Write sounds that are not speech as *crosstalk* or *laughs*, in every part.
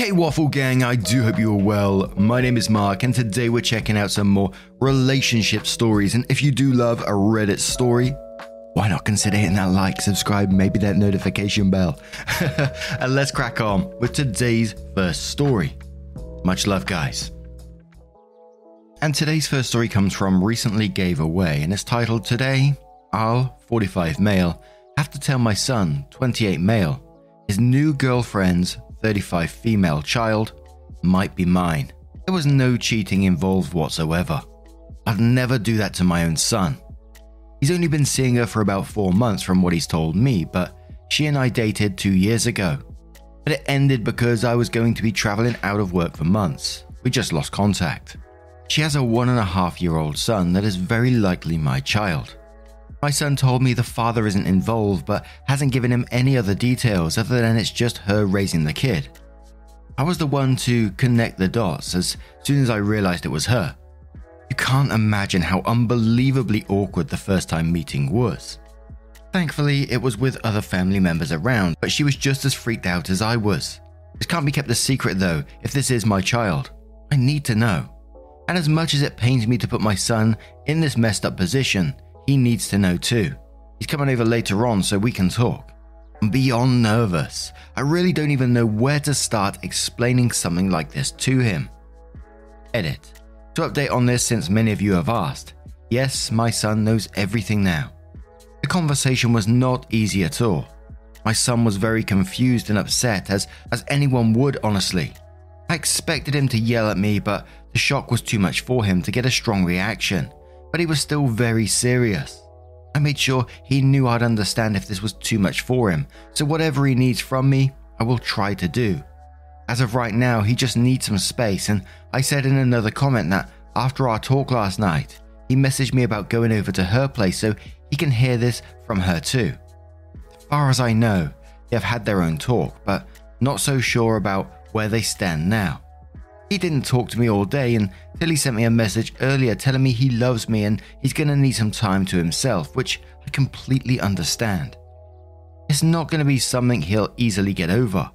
Hey, Waffle Gang, I do hope you are well. My name is Mark, and today we're checking out some more relationship stories. And if you do love a Reddit story, why not consider hitting that like, subscribe, maybe that notification bell? *laughs* and let's crack on with today's first story. Much love, guys. And today's first story comes from Recently Gave Away, and it's titled Today, I'll, 45 male, have to tell my son, 28 male, his new girlfriend's 35 female child might be mine. There was no cheating involved whatsoever. I'd never do that to my own son. He's only been seeing her for about four months from what he's told me, but she and I dated two years ago. But it ended because I was going to be traveling out of work for months. We just lost contact. She has a one and a half year old son that is very likely my child. My son told me the father isn't involved but hasn't given him any other details other than it's just her raising the kid. I was the one to connect the dots as soon as I realized it was her. You can't imagine how unbelievably awkward the first time meeting was. Thankfully, it was with other family members around, but she was just as freaked out as I was. This can't be kept a secret though, if this is my child. I need to know. And as much as it pains me to put my son in this messed up position, he needs to know too. He's coming over later on so we can talk. I'm beyond nervous. I really don't even know where to start explaining something like this to him. Edit. To update on this, since many of you have asked, yes, my son knows everything now. The conversation was not easy at all. My son was very confused and upset, as, as anyone would, honestly. I expected him to yell at me, but the shock was too much for him to get a strong reaction but he was still very serious. I made sure he knew I'd understand if this was too much for him, so whatever he needs from me, I will try to do. As of right now, he just needs some space, and I said in another comment that after our talk last night, he messaged me about going over to her place so he can hear this from her too. As far as I know, they have had their own talk, but not so sure about where they stand now. He didn't talk to me all day until he sent me a message earlier telling me he loves me and he's going to need some time to himself, which I completely understand. It's not going to be something he'll easily get over.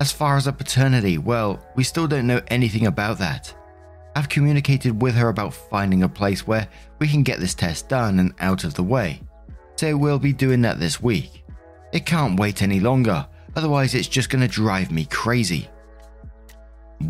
As far as a paternity, well, we still don't know anything about that. I've communicated with her about finding a place where we can get this test done and out of the way. So we'll be doing that this week. It can't wait any longer, otherwise, it's just going to drive me crazy.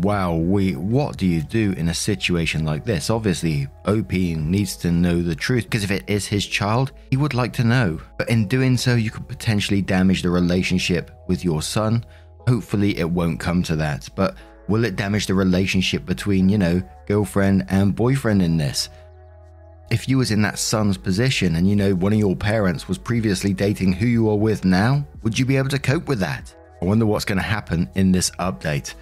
Wow, we what do you do in a situation like this? Obviously, OP needs to know the truth because if it is his child, he would like to know. But in doing so, you could potentially damage the relationship with your son. Hopefully, it won't come to that. But will it damage the relationship between, you know, girlfriend and boyfriend in this? If you was in that son's position and you know one of your parents was previously dating who you are with now, would you be able to cope with that? I wonder what's going to happen in this update.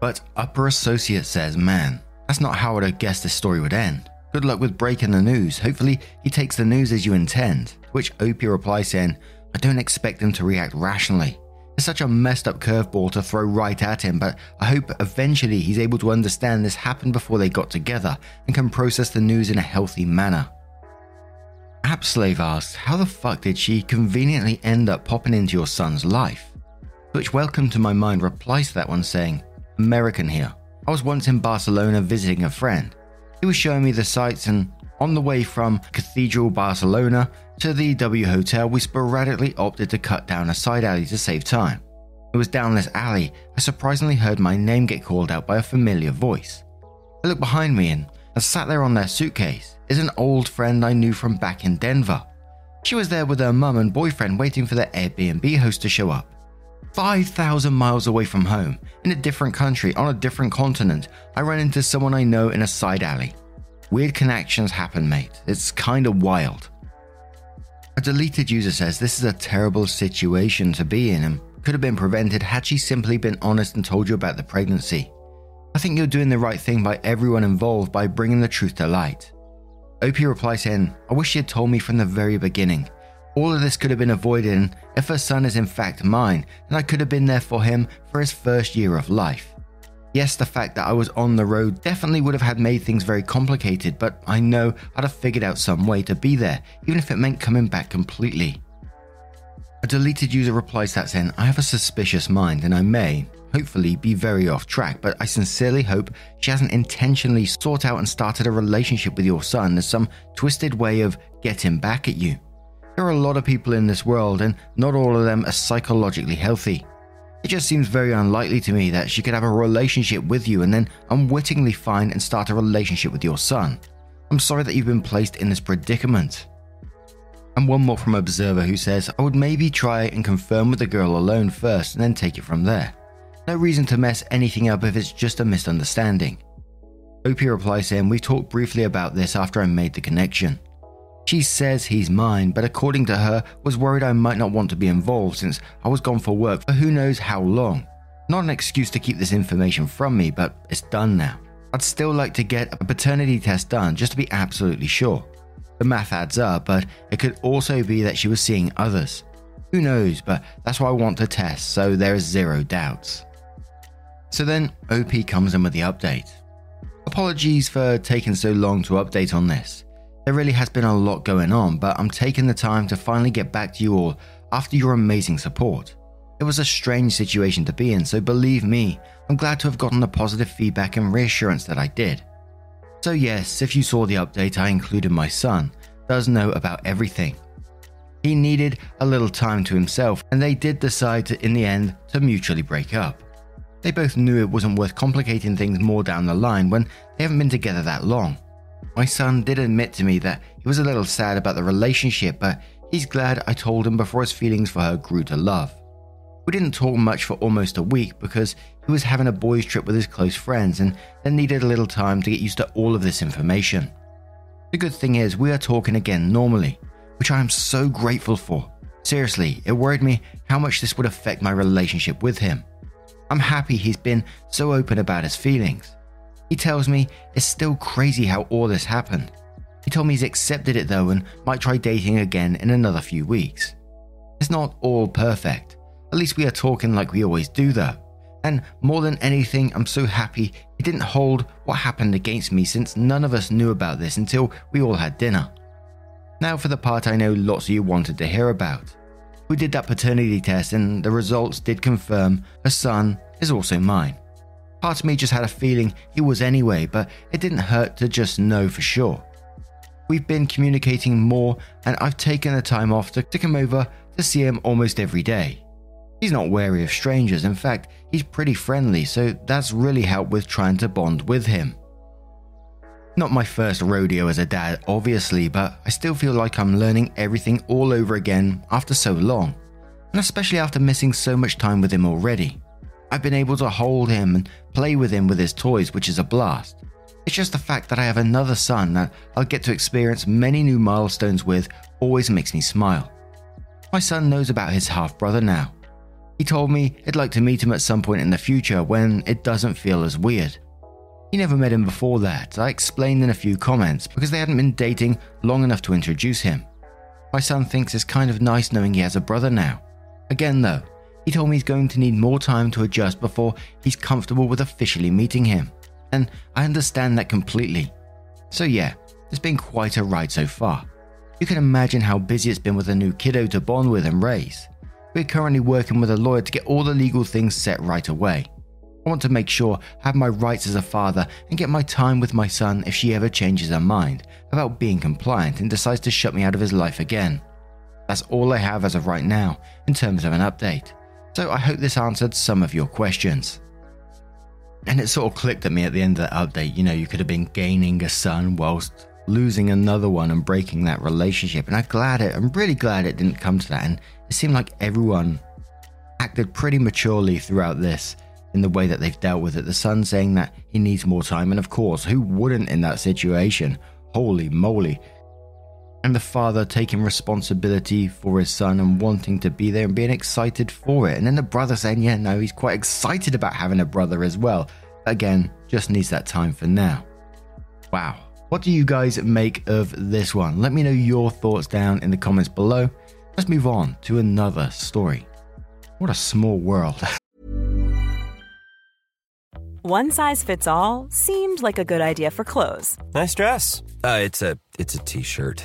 But Upper Associate says, man, that's not how I'd have guessed this story would end. Good luck with breaking the news. Hopefully, he takes the news as you intend. Which OP replies saying, I don't expect him to react rationally. It's such a messed up curveball to throw right at him, but I hope eventually he's able to understand this happened before they got together and can process the news in a healthy manner. Appslave asks, How the fuck did she conveniently end up popping into your son's life? Which Welcome to My Mind replies to that one saying, American here. I was once in Barcelona visiting a friend. He was showing me the sights, and on the way from Cathedral Barcelona to the W Hotel, we sporadically opted to cut down a side alley to save time. It was down this alley I surprisingly heard my name get called out by a familiar voice. I looked behind me and, as sat there on their suitcase, is an old friend I knew from back in Denver. She was there with her mum and boyfriend waiting for their Airbnb host to show up. 5,000 miles away from home, in a different country, on a different continent, I ran into someone I know in a side alley. Weird connections happen, mate. It's kinda wild. A deleted user says this is a terrible situation to be in and could have been prevented had she simply been honest and told you about the pregnancy. I think you're doing the right thing by everyone involved by bringing the truth to light. OP replies saying, I wish she had told me from the very beginning. All of this could have been avoided, if her son is in fact mine, then I could have been there for him for his first year of life. Yes, the fact that I was on the road definitely would have had made things very complicated, but I know I'd have figured out some way to be there, even if it meant coming back completely. A deleted user replies that saying, I have a suspicious mind and I may, hopefully, be very off track, but I sincerely hope she hasn't intentionally sought out and started a relationship with your son as some twisted way of getting back at you. There are a lot of people in this world, and not all of them are psychologically healthy. It just seems very unlikely to me that she could have a relationship with you and then unwittingly find and start a relationship with your son. I'm sorry that you've been placed in this predicament. And one more from Observer who says, I would maybe try and confirm with the girl alone first and then take it from there. No reason to mess anything up if it's just a misunderstanding. OP replies saying, We talked briefly about this after I made the connection. She says he's mine, but according to her, was worried I might not want to be involved since I was gone for work for who knows how long. Not an excuse to keep this information from me, but it's done now. I'd still like to get a paternity test done just to be absolutely sure. The math adds up, but it could also be that she was seeing others. Who knows, but that's why I want to test, so there is zero doubts. So then, OP comes in with the update. Apologies for taking so long to update on this. There really has been a lot going on, but I'm taking the time to finally get back to you all after your amazing support. It was a strange situation to be in, so believe me, I'm glad to have gotten the positive feedback and reassurance that I did. So, yes, if you saw the update, I included my son, does know about everything. He needed a little time to himself, and they did decide to, in the end to mutually break up. They both knew it wasn't worth complicating things more down the line when they haven't been together that long. My son did admit to me that he was a little sad about the relationship, but he's glad I told him before his feelings for her grew to love. We didn't talk much for almost a week because he was having a boys' trip with his close friends and then needed a little time to get used to all of this information. The good thing is, we are talking again normally, which I am so grateful for. Seriously, it worried me how much this would affect my relationship with him. I'm happy he's been so open about his feelings. He tells me it's still crazy how all this happened. He told me he's accepted it though and might try dating again in another few weeks. It's not all perfect. At least we are talking like we always do though. And more than anything, I'm so happy he didn't hold what happened against me since none of us knew about this until we all had dinner. Now for the part I know lots of you wanted to hear about. We did that paternity test and the results did confirm a son is also mine. Part of me just had a feeling he was anyway, but it didn't hurt to just know for sure. We've been communicating more, and I've taken the time off to, to come over to see him almost every day. He's not wary of strangers, in fact, he's pretty friendly, so that's really helped with trying to bond with him. Not my first rodeo as a dad, obviously, but I still feel like I'm learning everything all over again after so long, and especially after missing so much time with him already. I've been able to hold him and play with him with his toys, which is a blast. It's just the fact that I have another son that I'll get to experience many new milestones with always makes me smile. My son knows about his half brother now. He told me he'd like to meet him at some point in the future when it doesn't feel as weird. He never met him before that, I explained in a few comments, because they hadn't been dating long enough to introduce him. My son thinks it's kind of nice knowing he has a brother now. Again, though, he told me he's going to need more time to adjust before he's comfortable with officially meeting him. And I understand that completely. So, yeah, it's been quite a ride so far. You can imagine how busy it's been with a new kiddo to bond with and raise. We're currently working with a lawyer to get all the legal things set right away. I want to make sure I have my rights as a father and get my time with my son if she ever changes her mind about being compliant and decides to shut me out of his life again. That's all I have as of right now in terms of an update. So I hope this answered some of your questions. And it sort of clicked at me at the end of that update. You know, you could have been gaining a son whilst losing another one and breaking that relationship. And I'm glad it, I'm really glad it didn't come to that. And it seemed like everyone acted pretty maturely throughout this in the way that they've dealt with it. The son saying that he needs more time. And of course, who wouldn't in that situation? Holy moly. And the father taking responsibility for his son and wanting to be there and being excited for it. And then the brother saying, Yeah, no, he's quite excited about having a brother as well. Again, just needs that time for now. Wow. What do you guys make of this one? Let me know your thoughts down in the comments below. Let's move on to another story. What a small world. *laughs* One size fits all seemed like a good idea for clothes. Nice dress. Uh, it's a it's a t-shirt.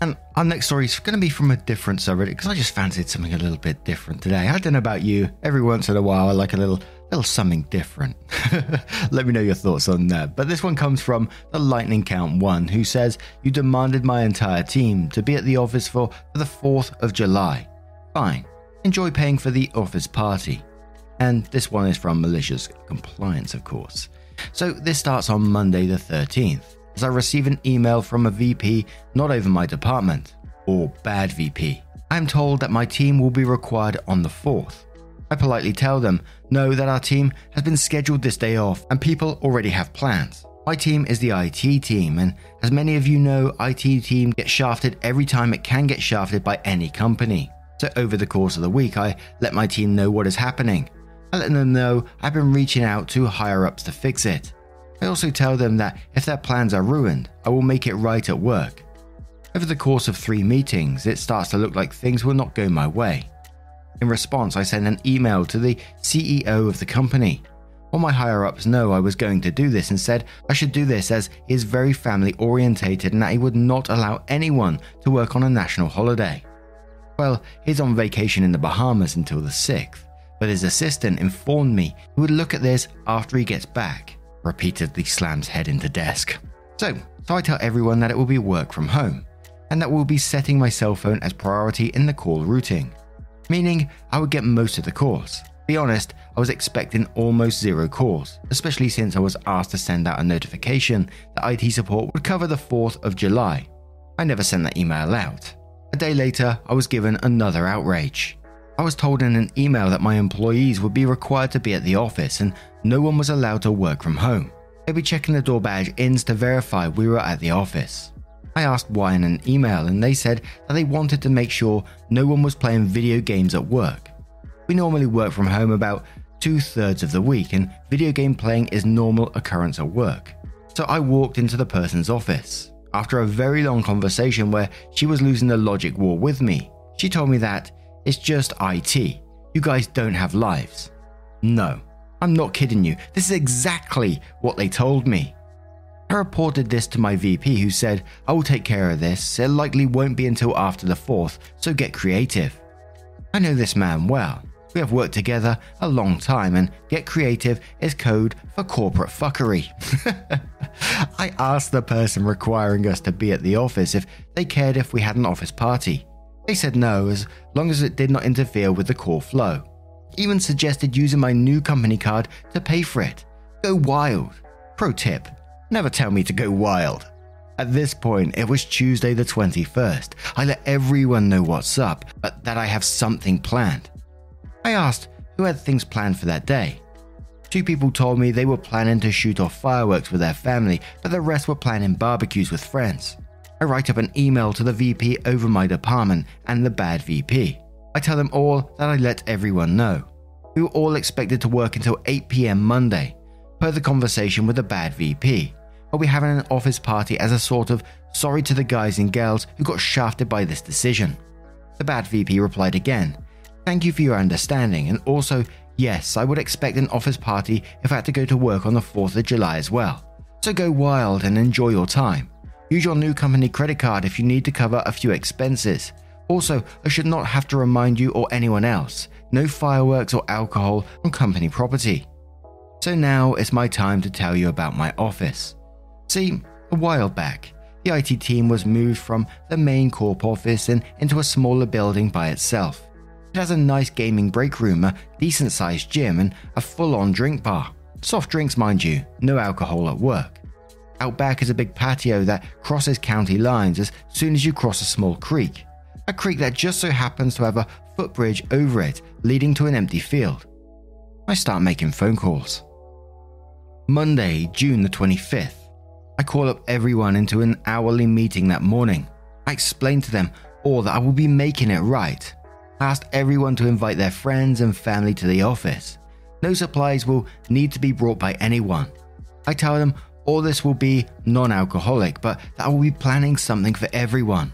and our next story is going to be from a different subreddit because I just fancied something a little bit different today. I don't know about you. Every once in a while, I like a little little something different. *laughs* Let me know your thoughts on that. But this one comes from the Lightning Count 1, who says, You demanded my entire team to be at the office for, for the 4th of July. Fine. Enjoy paying for the office party. And this one is from Malicious Compliance, of course. So this starts on Monday the 13th, as I receive an email from a VP not over my department, or bad VP. I am told that my team will be required on the 4th. I politely tell them, no, that our team has been scheduled this day off and people already have plans. My team is the IT team, and as many of you know, IT team gets shafted every time it can get shafted by any company. So over the course of the week, I let my team know what is happening. I let them know I've been reaching out to higher ups to fix it. I also tell them that if their plans are ruined, I will make it right at work. Over the course of three meetings, it starts to look like things will not go my way. In response, I send an email to the CEO of the company. All my higher ups know I was going to do this and said I should do this as he is very family orientated and that he would not allow anyone to work on a national holiday. Well, he's on vacation in the Bahamas until the 6th, but his assistant informed me he would look at this after he gets back. Repeatedly slams head into desk. So, so I tell everyone that it will be work from home, and that we'll be setting my cell phone as priority in the call routing meaning I would get most of the calls. To be honest, I was expecting almost zero calls, especially since I was asked to send out a notification that IT support would cover the 4th of July. I never sent that email out. A day later, I was given another outrage. I was told in an email that my employees would be required to be at the office and no one was allowed to work from home. They'd be checking the door badge ins to verify we were at the office. I asked why in an email, and they said that they wanted to make sure no one was playing video games at work. We normally work from home about two thirds of the week, and video game playing is normal occurrence at work. So I walked into the person's office. After a very long conversation where she was losing the logic war with me, she told me that it's just IT. You guys don't have lives. No, I'm not kidding you. This is exactly what they told me. I reported this to my VP, who said, I will take care of this. It likely won't be until after the 4th, so get creative. I know this man well. We have worked together a long time, and get creative is code for corporate fuckery. *laughs* I asked the person requiring us to be at the office if they cared if we had an office party. They said no, as long as it did not interfere with the core flow. Even suggested using my new company card to pay for it. Go wild. Pro tip Never tell me to go wild. At this point, it was Tuesday the 21st. I let everyone know what's up, but that I have something planned. I asked who had things planned for that day. Two people told me they were planning to shoot off fireworks with their family, but the rest were planning barbecues with friends. I write up an email to the VP over my department and the bad VP. I tell them all that I let everyone know. We were all expected to work until 8 pm Monday, per the conversation with the bad VP I'll be having an office party as a sort of sorry to the guys and girls who got shafted by this decision. The bad VP replied again, Thank you for your understanding, and also, yes, I would expect an office party if I had to go to work on the 4th of July as well. So go wild and enjoy your time. Use your new company credit card if you need to cover a few expenses. Also, I should not have to remind you or anyone else no fireworks or alcohol on company property. So now it's my time to tell you about my office. See, a while back, the IT team was moved from the main corp office and into a smaller building by itself. It has a nice gaming break room, a decent sized gym, and a full on drink bar. Soft drinks, mind you, no alcohol at work. Out back is a big patio that crosses county lines as soon as you cross a small creek. A creek that just so happens to have a footbridge over it, leading to an empty field. I start making phone calls. Monday, June the 25th. I call up everyone into an hourly meeting that morning. I explain to them all that I will be making it right. I asked everyone to invite their friends and family to the office. No supplies will need to be brought by anyone. I tell them all this will be non alcoholic, but that I will be planning something for everyone.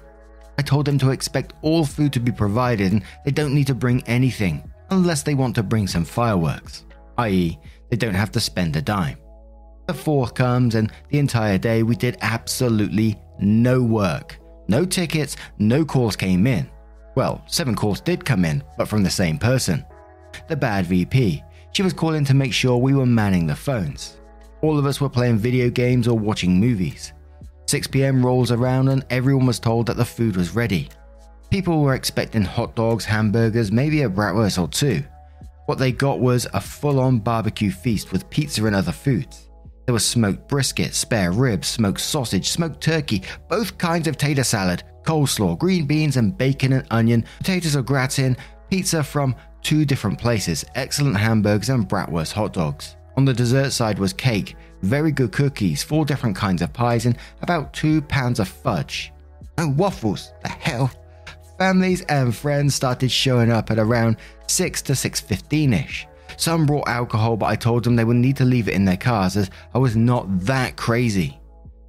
I told them to expect all food to be provided and they don't need to bring anything unless they want to bring some fireworks, i.e., they don't have to spend a dime. The 4th comes, and the entire day we did absolutely no work. No tickets, no calls came in. Well, seven calls did come in, but from the same person. The bad VP. She was calling to make sure we were manning the phones. All of us were playing video games or watching movies. 6 pm rolls around and everyone was told that the food was ready. People were expecting hot dogs, hamburgers, maybe a bratwurst or two. What they got was a full on barbecue feast with pizza and other foods. There was smoked brisket, spare ribs, smoked sausage, smoked turkey, both kinds of tater salad, coleslaw, green beans, and bacon and onion, potatoes au gratin, pizza from two different places, excellent hamburgers, and bratwurst hot dogs. On the dessert side was cake, very good cookies, four different kinds of pies, and about two pounds of fudge. And waffles, the hell. Families and friends started showing up at around 6 to 6.15ish. Some brought alcohol, but I told them they would need to leave it in their cars as I was not that crazy.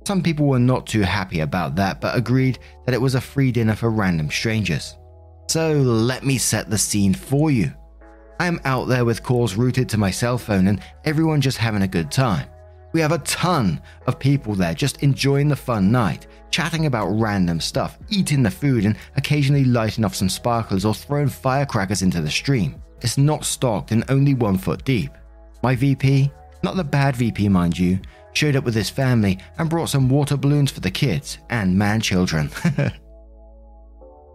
Some people were not too happy about that, but agreed that it was a free dinner for random strangers. So let me set the scene for you. I am out there with calls routed to my cell phone and everyone just having a good time. We have a ton of people there just enjoying the fun night, chatting about random stuff, eating the food, and occasionally lighting off some sparklers or throwing firecrackers into the stream. It's not stocked and only one foot deep. My VP, not the bad VP mind you, showed up with his family and brought some water balloons for the kids and man children. *laughs*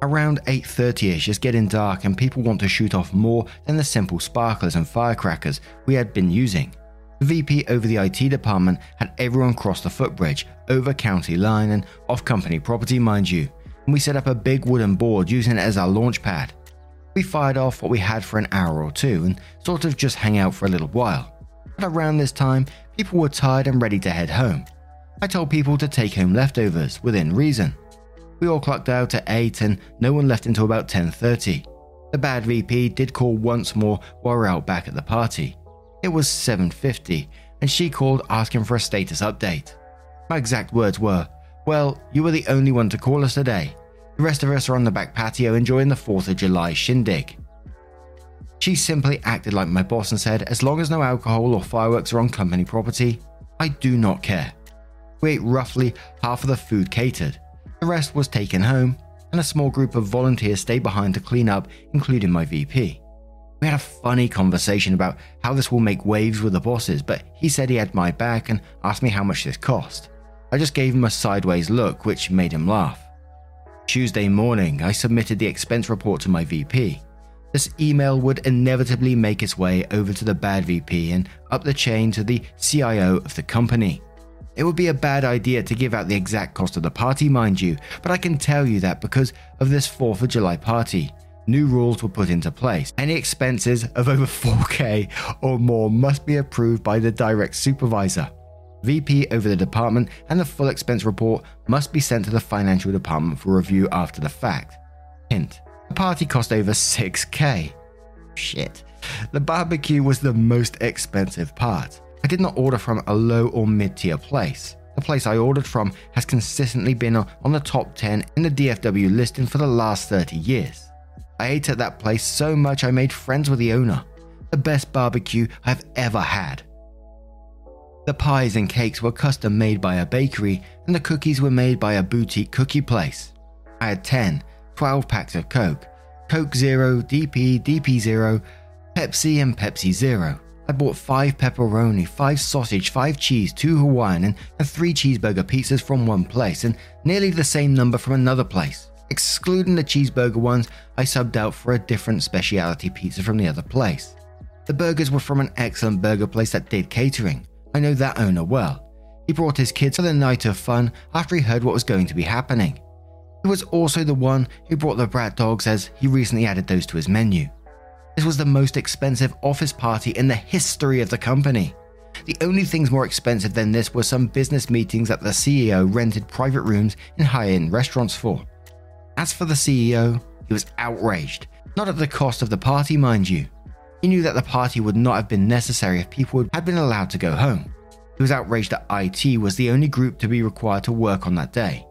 Around 8.30ish it's getting dark and people want to shoot off more than the simple sparklers and firecrackers we had been using. The VP over the IT department had everyone cross the footbridge, over county line and off company property mind you, and we set up a big wooden board using it as our launch pad. We fired off what we had for an hour or two and sort of just hang out for a little while. But around this time, people were tired and ready to head home. I told people to take home leftovers within reason. We all clocked out at 8 and no one left until about 10:30. The bad VP did call once more while we we're out back at the party. It was 7:50 and she called asking for a status update. My exact words were, "Well, you were the only one to call us today. The rest of us are on the back patio enjoying the 4th of July shindig." She simply acted like my boss and said, "As long as no alcohol or fireworks are on company property, I do not care." We ate roughly half of the food catered the rest was taken home, and a small group of volunteers stayed behind to clean up, including my VP. We had a funny conversation about how this will make waves with the bosses, but he said he had my back and asked me how much this cost. I just gave him a sideways look, which made him laugh. Tuesday morning, I submitted the expense report to my VP. This email would inevitably make its way over to the bad VP and up the chain to the CIO of the company. It would be a bad idea to give out the exact cost of the party, mind you, but I can tell you that because of this 4th of July party, new rules were put into place. Any expenses of over 4k or more must be approved by the direct supervisor. VP over the department and the full expense report must be sent to the financial department for review after the fact. Hint the party cost over 6k. Shit. The barbecue was the most expensive part. I did not order from a low or mid tier place. The place I ordered from has consistently been on the top 10 in the DFW listing for the last 30 years. I ate at that place so much I made friends with the owner. The best barbecue I've ever had. The pies and cakes were custom made by a bakery, and the cookies were made by a boutique cookie place. I had 10, 12 packs of Coke, Coke Zero, DP, DP Zero, Pepsi, and Pepsi Zero. I bought five pepperoni, five sausage, five cheese, two Hawaiian, and, and three cheeseburger pizzas from one place, and nearly the same number from another place. Excluding the cheeseburger ones, I subbed out for a different specialty pizza from the other place. The burgers were from an excellent burger place that did catering. I know that owner well. He brought his kids for the night of fun after he heard what was going to be happening. He was also the one who brought the brat dogs as he recently added those to his menu. This was the most expensive office party in the history of the company. The only things more expensive than this were some business meetings that the CEO rented private rooms in high end restaurants for. As for the CEO, he was outraged, not at the cost of the party, mind you. He knew that the party would not have been necessary if people had been allowed to go home. He was outraged that IT was the only group to be required to work on that day.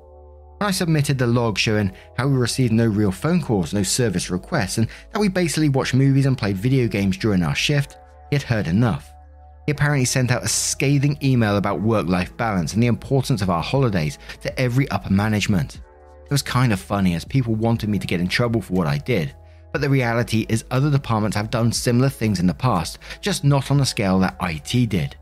When I submitted the log showing how we received no real phone calls, no service requests, and that we basically watched movies and played video games during our shift, he had heard enough. He apparently sent out a scathing email about work life balance and the importance of our holidays to every upper management. It was kind of funny as people wanted me to get in trouble for what I did, but the reality is other departments have done similar things in the past, just not on the scale that IT did.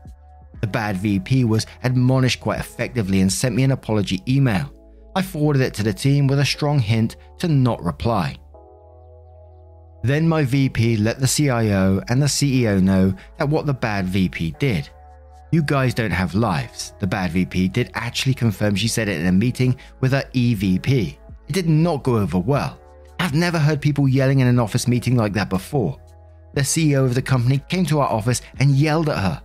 The bad VP was admonished quite effectively and sent me an apology email. I forwarded it to the team with a strong hint to not reply. Then my VP let the CIO and the CEO know that what the bad VP did. You guys don't have lives. The bad VP did actually confirm she said it in a meeting with her EVP. It did not go over well. I've never heard people yelling in an office meeting like that before. The CEO of the company came to our office and yelled at her.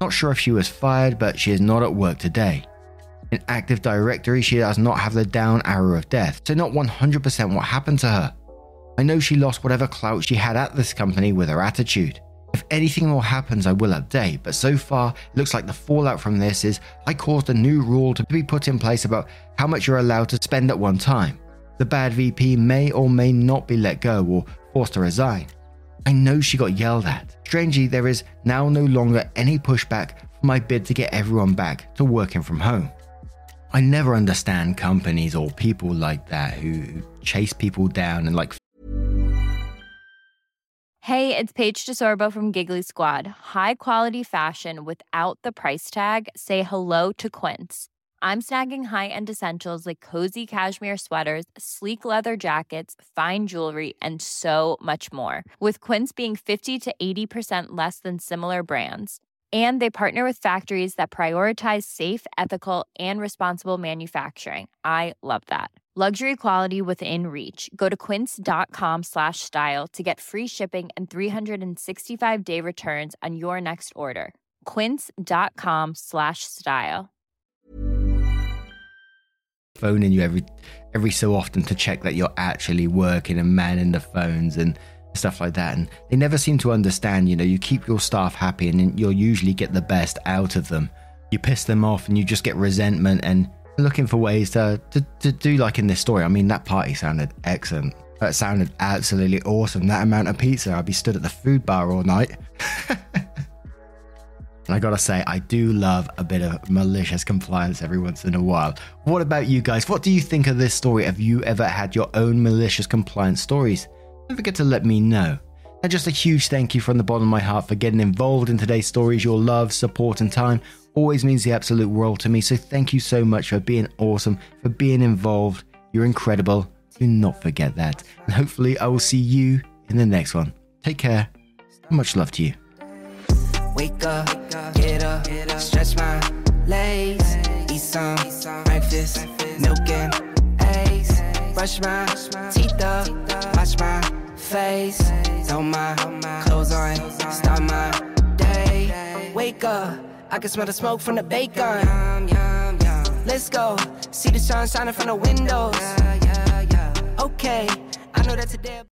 Not sure if she was fired, but she is not at work today. In Active Directory, she does not have the down arrow of death, so not 100% what happened to her. I know she lost whatever clout she had at this company with her attitude. If anything more happens, I will update, but so far, it looks like the fallout from this is I caused a new rule to be put in place about how much you're allowed to spend at one time. The bad VP may or may not be let go or forced to resign. I know she got yelled at. Strangely, there is now no longer any pushback for my bid to get everyone back to working from home. I never understand companies or people like that who chase people down and like. Hey, it's Paige DeSorbo from Giggly Squad. High quality fashion without the price tag. Say hello to Quince. I'm snagging high end essentials like cozy cashmere sweaters, sleek leather jackets, fine jewelry, and so much more. With Quince being 50 to 80% less than similar brands and they partner with factories that prioritize safe ethical and responsible manufacturing. I love that. Luxury quality within reach. Go to quince.com slash style to get free shipping and 365 day returns on your next order. quince.com slash style. Phoning you every every so often to check that you're actually working and manning the phones and stuff like that. And they never seem to understand, you know, you keep your staff happy and you'll usually get the best out of them. You piss them off and you just get resentment and looking for ways to, to, to do like in this story. I mean, that party sounded excellent. That sounded absolutely awesome. That amount of pizza, I'd be stood at the food bar all night. and *laughs* I gotta say, I do love a bit of malicious compliance every once in a while. What about you guys? What do you think of this story? Have you ever had your own malicious compliance stories? Don't forget to let me know. And just a huge thank you from the bottom of my heart for getting involved in today's stories. Your love, support, and time always means the absolute world to me. So thank you so much for being awesome, for being involved. You're incredible. Do not forget that. And hopefully, I will see you in the next one. Take care. Much love to you. Wake up, get up, stretch my legs, eat some breakfast, milk and eggs, brush my teeth up, watch my face. Throw my clothes on, start my day. Wake up, I can smell the smoke from the bacon. Let's go, see the sun shining from the windows. Okay, I know that today.